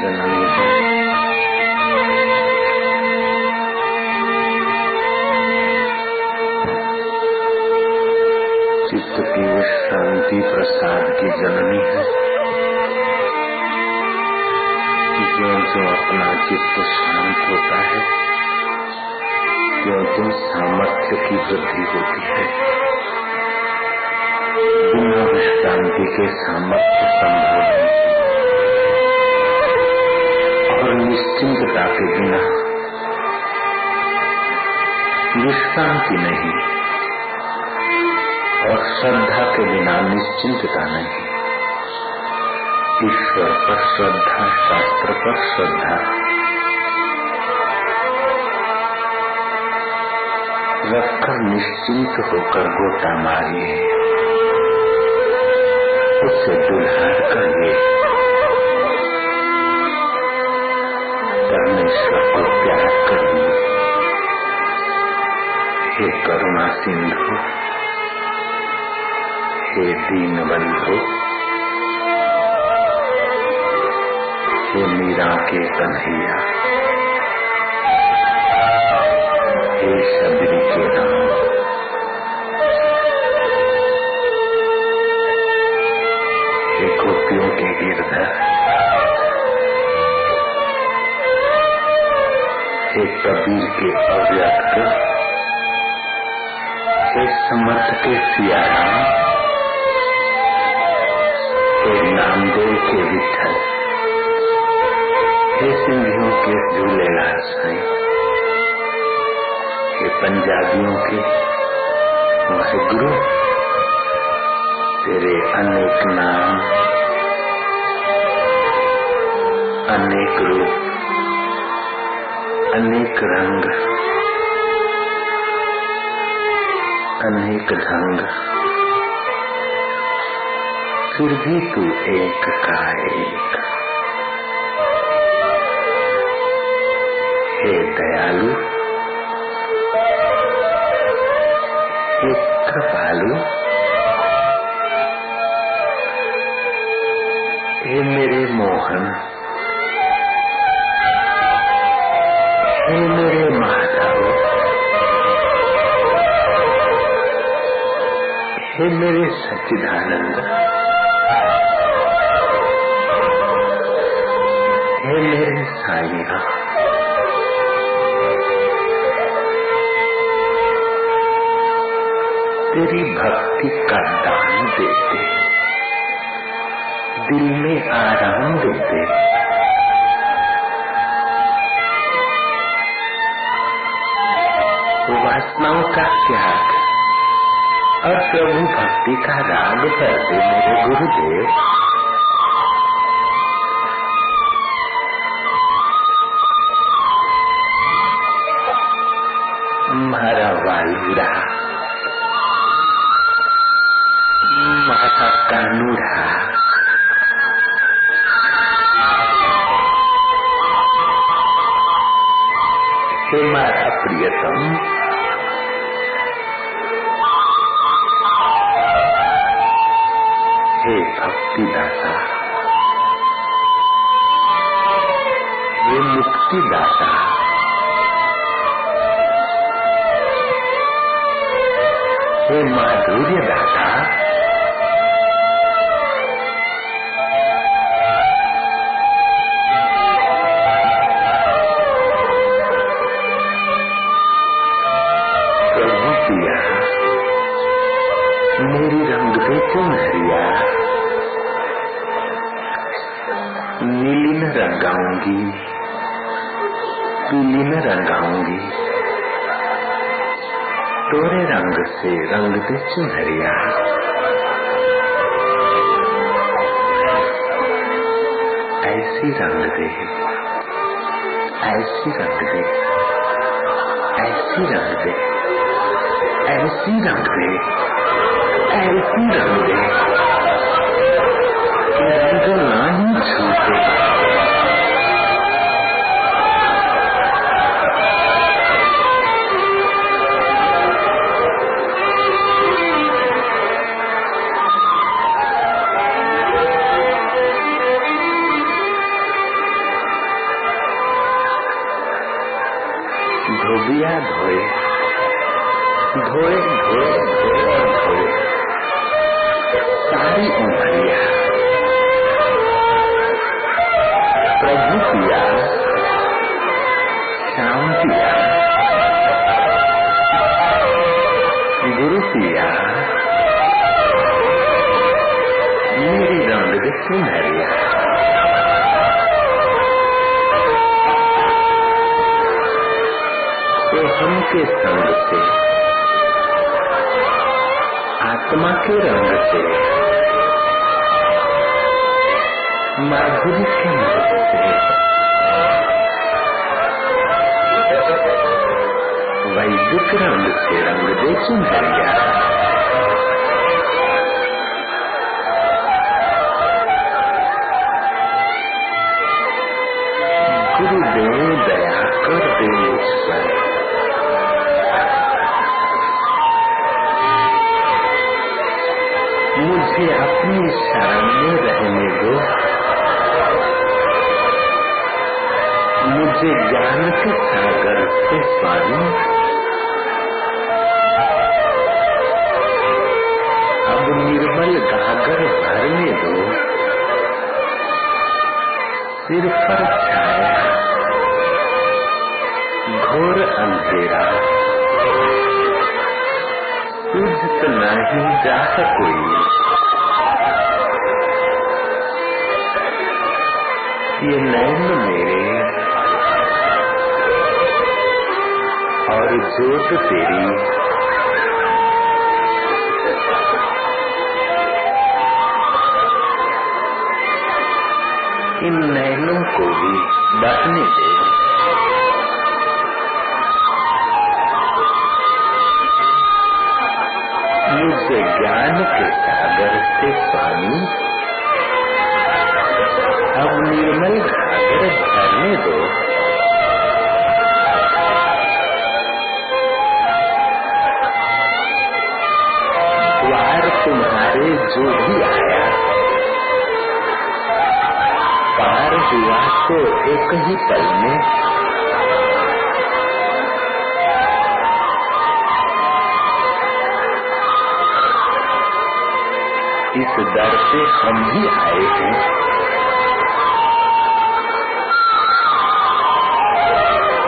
जननी है चित्त की विश्रांति प्रसाद की जननी है जो जो अपना चित्त शांत होता है जो जो सामर्थ्य की वृद्धि होती है। बिना विश्रांति के सामर्थ्य संभव नहीं। और निश्चिंतता के बिना। विश्रांति नहीं। और श्रद्धा के बिना निश्चिंतता नहीं। ईश्वर पर श्रद्धा, शास्त्र पर श्रद्धा। रखकर निश्चिंत होकर गोता मारिए। उससे दुल्हार करिए। परमेश्वर को प्यार करिए हे करुणा सिंधु हे दीन बंधु हे मीरा के कन्हैया हे शबरी के राम। हे कबीर के अव्यक्त हे समर्थ के सियाराम हे नामदेव के विठल हे सिंधियों के झूलेलाल साई, हे पंजाबियों के वाहिगुरु, तेरे अनेक नाम, अनेक रूप अनेक रंग, अनेक ढंग। फिर भी तू एक का एक। हे दयालु हे कृपालु, हे मेरे मोहन। हे मेरे सच्चिदानंद। हे मेरे साईया तेरी भक्ति का दान देते दिल में आराम देते वासनाओं का त्याग और प्रभु भक्ति का राग करते मेरे गुरुदेव નથી દાતા હે માધુર્ય દાતા तोरे रंग से रंग दे चुनरिया। ऐसी रंग दे, ऐसी रंग दे, ऐसी रंग दे, ऐसी रंग दे, ऐसी रंग दे। आत्मा के रंग से माधुरी के रंग से वैदिक रंग से सिर पर छाया घोर अंधेरा। सूझत नहीं जा कोई। ये नैन मेरे। और जोत तेरी। इन नैनों को भी बटने दे। युद्ध ज्ञान के सागर से पानी, अब निर्मल सागर भरने दो। पार हुआ तो एक ही पल में। इस दर से हम भी आए हैं।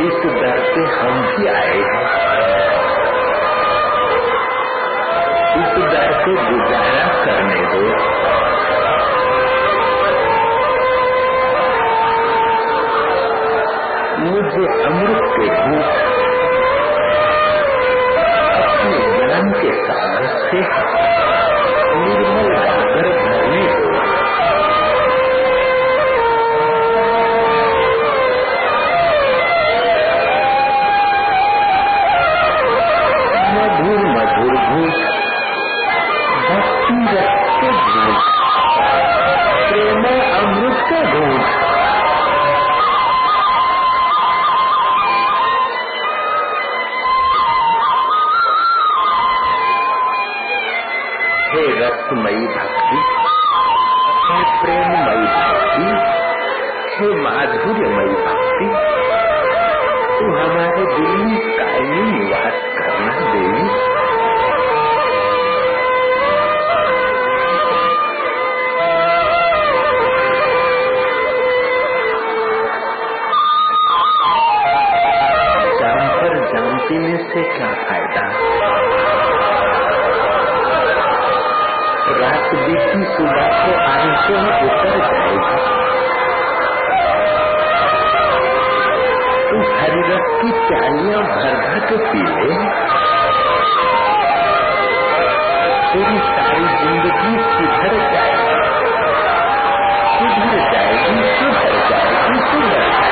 इस अमृत के भूख अपने ज्ञान के सागर रसमयी भक्ति, हे प्रेममयी भक्ति, हे माधुर्यमयी भक्ति, तू हमारे दिल में कायमी निवास करना देवी। भर भर के पी ले तेरी सारी ज़िंदगी सुधर जाएगी। सुधर जाएगी सुधर जाएगी सुधर जाएगी।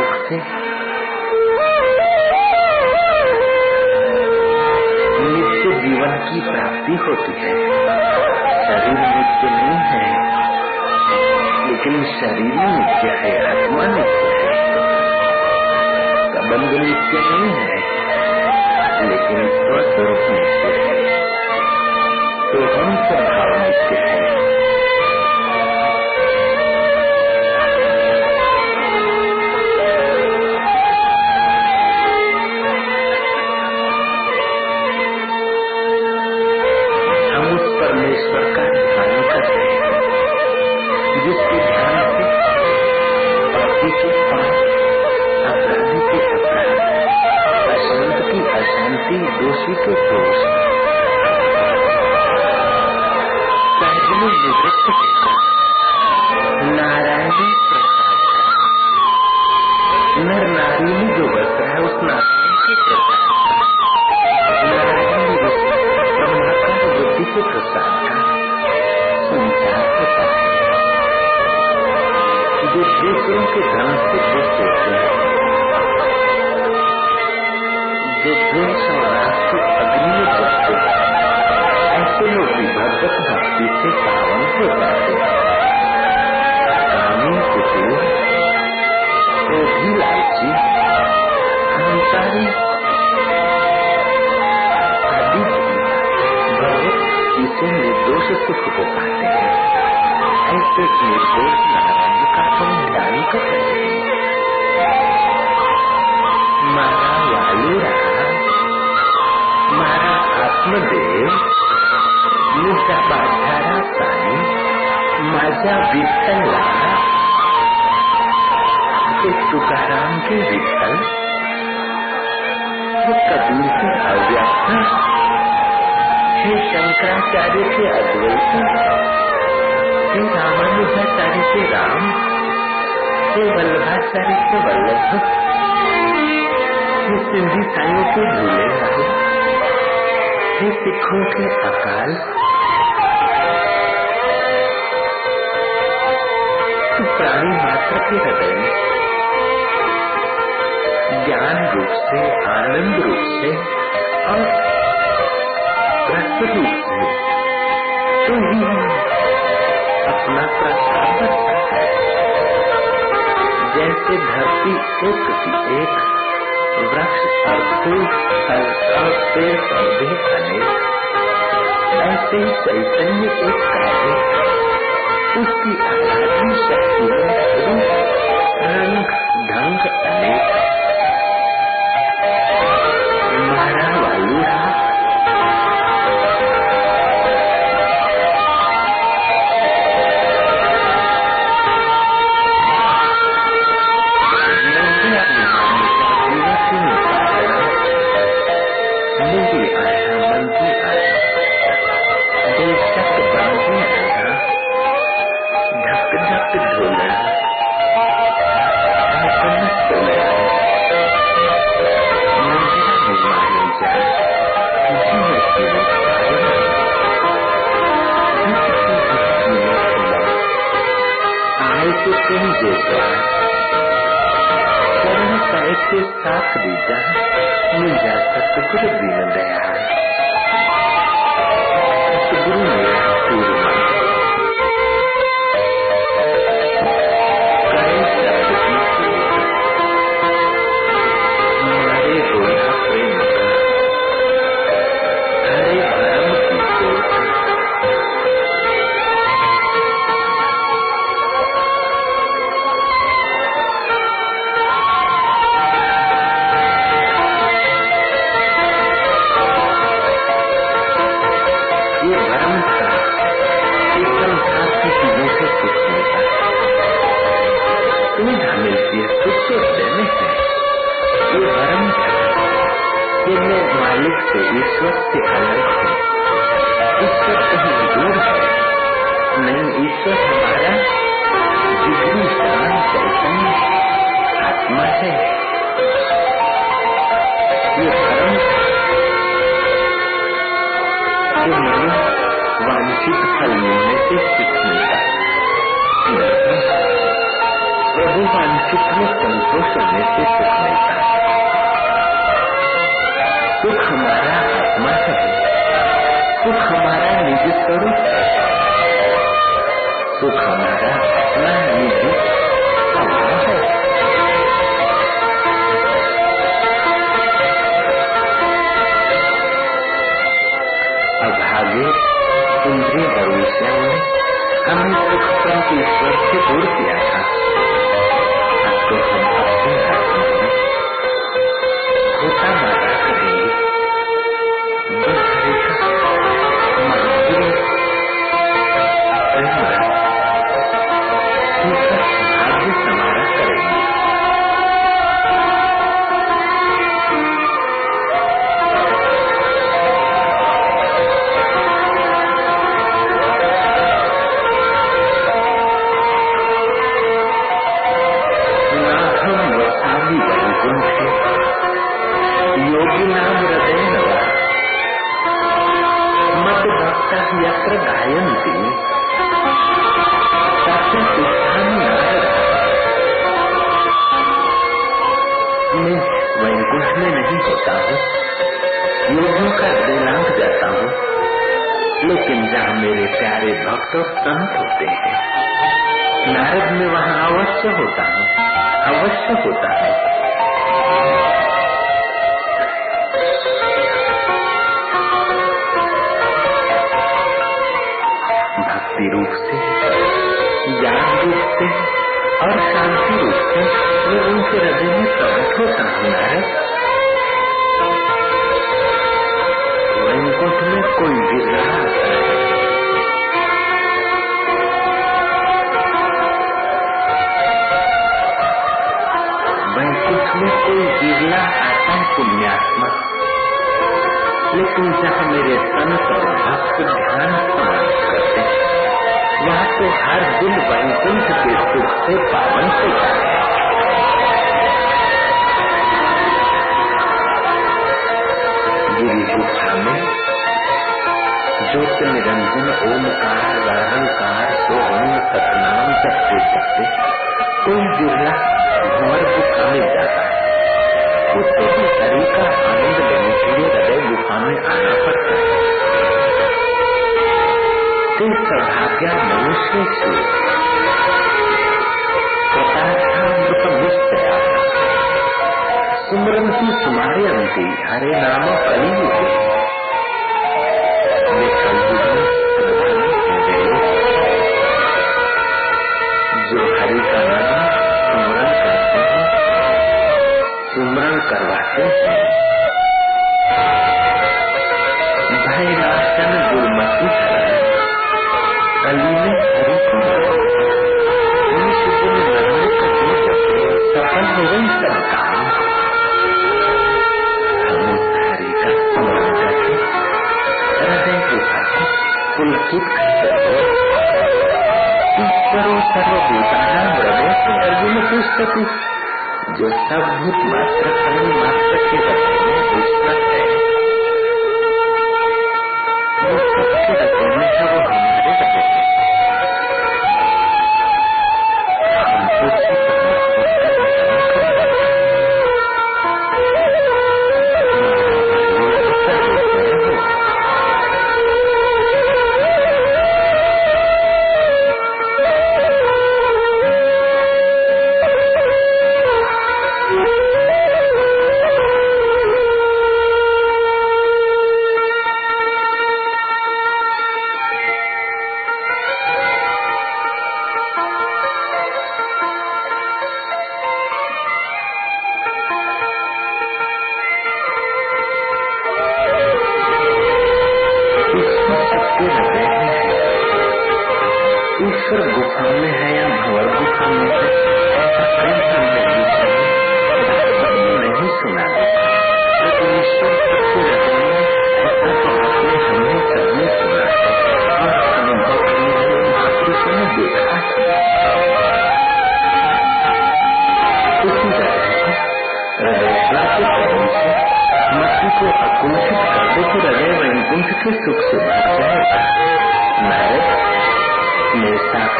लोग थे नित्य जीवन की प्राप्ति होती है। शरीर नित्य नहीं है। लेकिन शरीर नित्य है, आत्मा नित्य है। संबंध नित्य नहीं है, लेकिन स्वस्वरूप नित्य है। तो हम स्वभाव नित्य है। secret तुकाराम के विठ्ठल हे कबीर के अव्यक्त। हे शंकराचार्य के अद्वैत। हे रामानुजाचार्य के राम। हे वल्लभाचार्य के वल्लभ। हे सिंधी साइयों के झूले हे सिखों के अकाल। प्राणी मात्र के हृदय में। रूप से, आनंद रूप से, और रस रूप से। तू ही अपना प्रसाद करता है जैसे धरती एक की एक, वृक्ष और फूल, फल और पेड़ पौधे अनेक, ऐसे ही चैतन्य एक कार्य। उसकी आराधनी शक्ति में रूप रंग, ढंग अनेक। वांछित फल मिलने से सुख मिलता है प्रभु वांछित में संतोष होने से सुख मिलता है सुख हमारा आत्मा है सुख हमारा निजी स्वरूप है। सुख हमारा अपना निजी स्वभाव है। अभागे इंद्रिय भविष्यों ने हमने सुख पर ईश्वर से दूर किया था। अब तो हम अपने हाथों कोई बिरहा बैकुंठ में कोई गिरना आता है पुण्यात्मा। लेकिन जहाँ मेरे तन पर भक्त ध्यान समाप्त करते वहाँ तो हर दिन वैकुंठ के सुख से पावन हो जाता है। गुरु गुफा में ज्योत निरंजन ओमकार वरणकार सोहन सतनाम जपते जपते कोई बिरला भूमर गुफा में जाता है उसके भी शरीर का आनंद लेने के लिए हृदय गुफा में आना पड़ता है तो सौभाग्य मनुष्य से प्रकाशामृत मुस्तया सुमरंती सुमारे अंति, हरे नाम कली Yes, sir.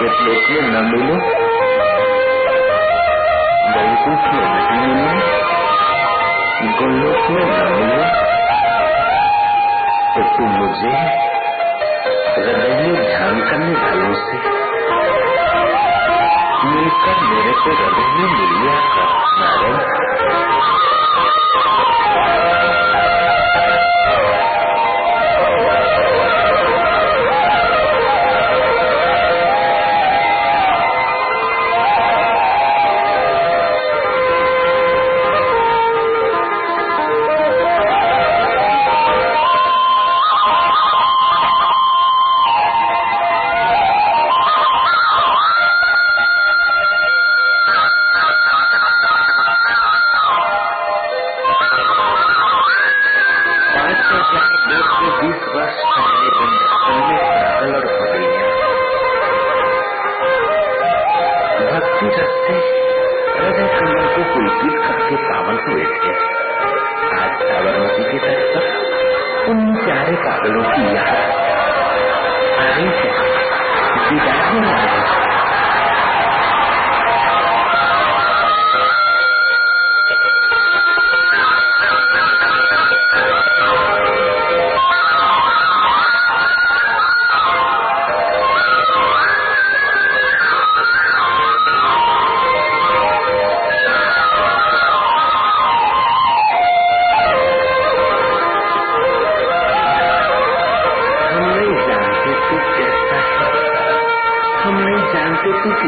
કેટલો કે न मिले बहुत नमूने गुणों के नमूने तो तुम मुझे हृदय में ध्यान करने वालों से मिलकर मेरे को हृदय में मिलिया कर नारायण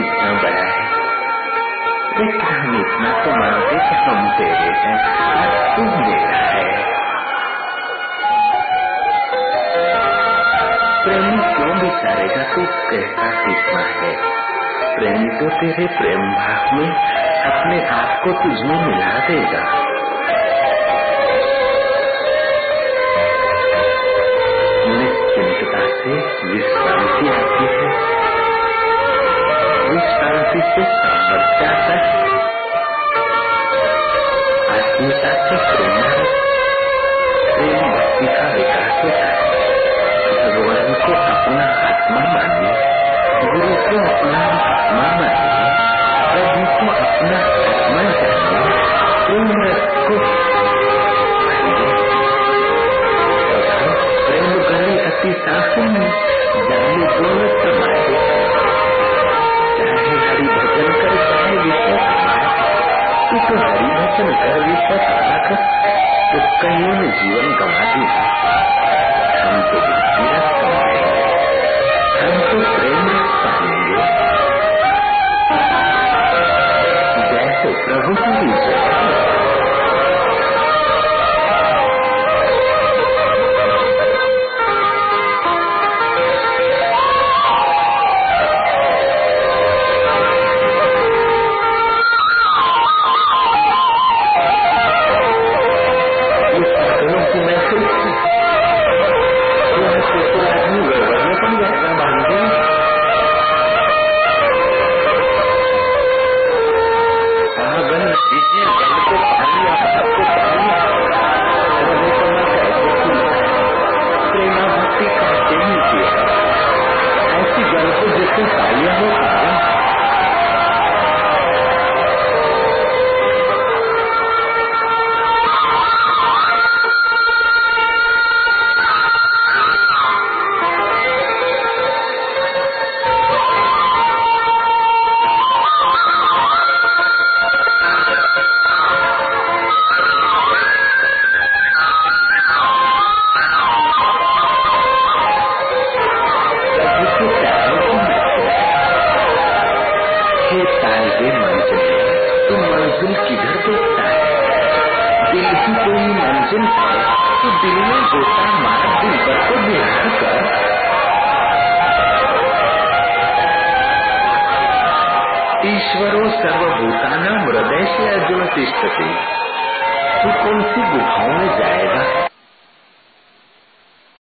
गया है लेकिन हम इतना तो मानते कि हम तेरे हैं और तू मेरा है प्रेमी क्यों विचारेगा तू कैसा कितना है प्रेमी तो तेरे प्रेम भाव में अपने आप को तुझमें मिला देगा। निश्चिंतता से विश्रांति आती है। विश्रांति से सामर्थ्य आता है आत्मीयता से प्रेरणा प्रेम भक्ति का विकास होता है भगवान को अपना आत्मा मानिए गुरु को अपना तो कईयों ने जीवन गंवा दिया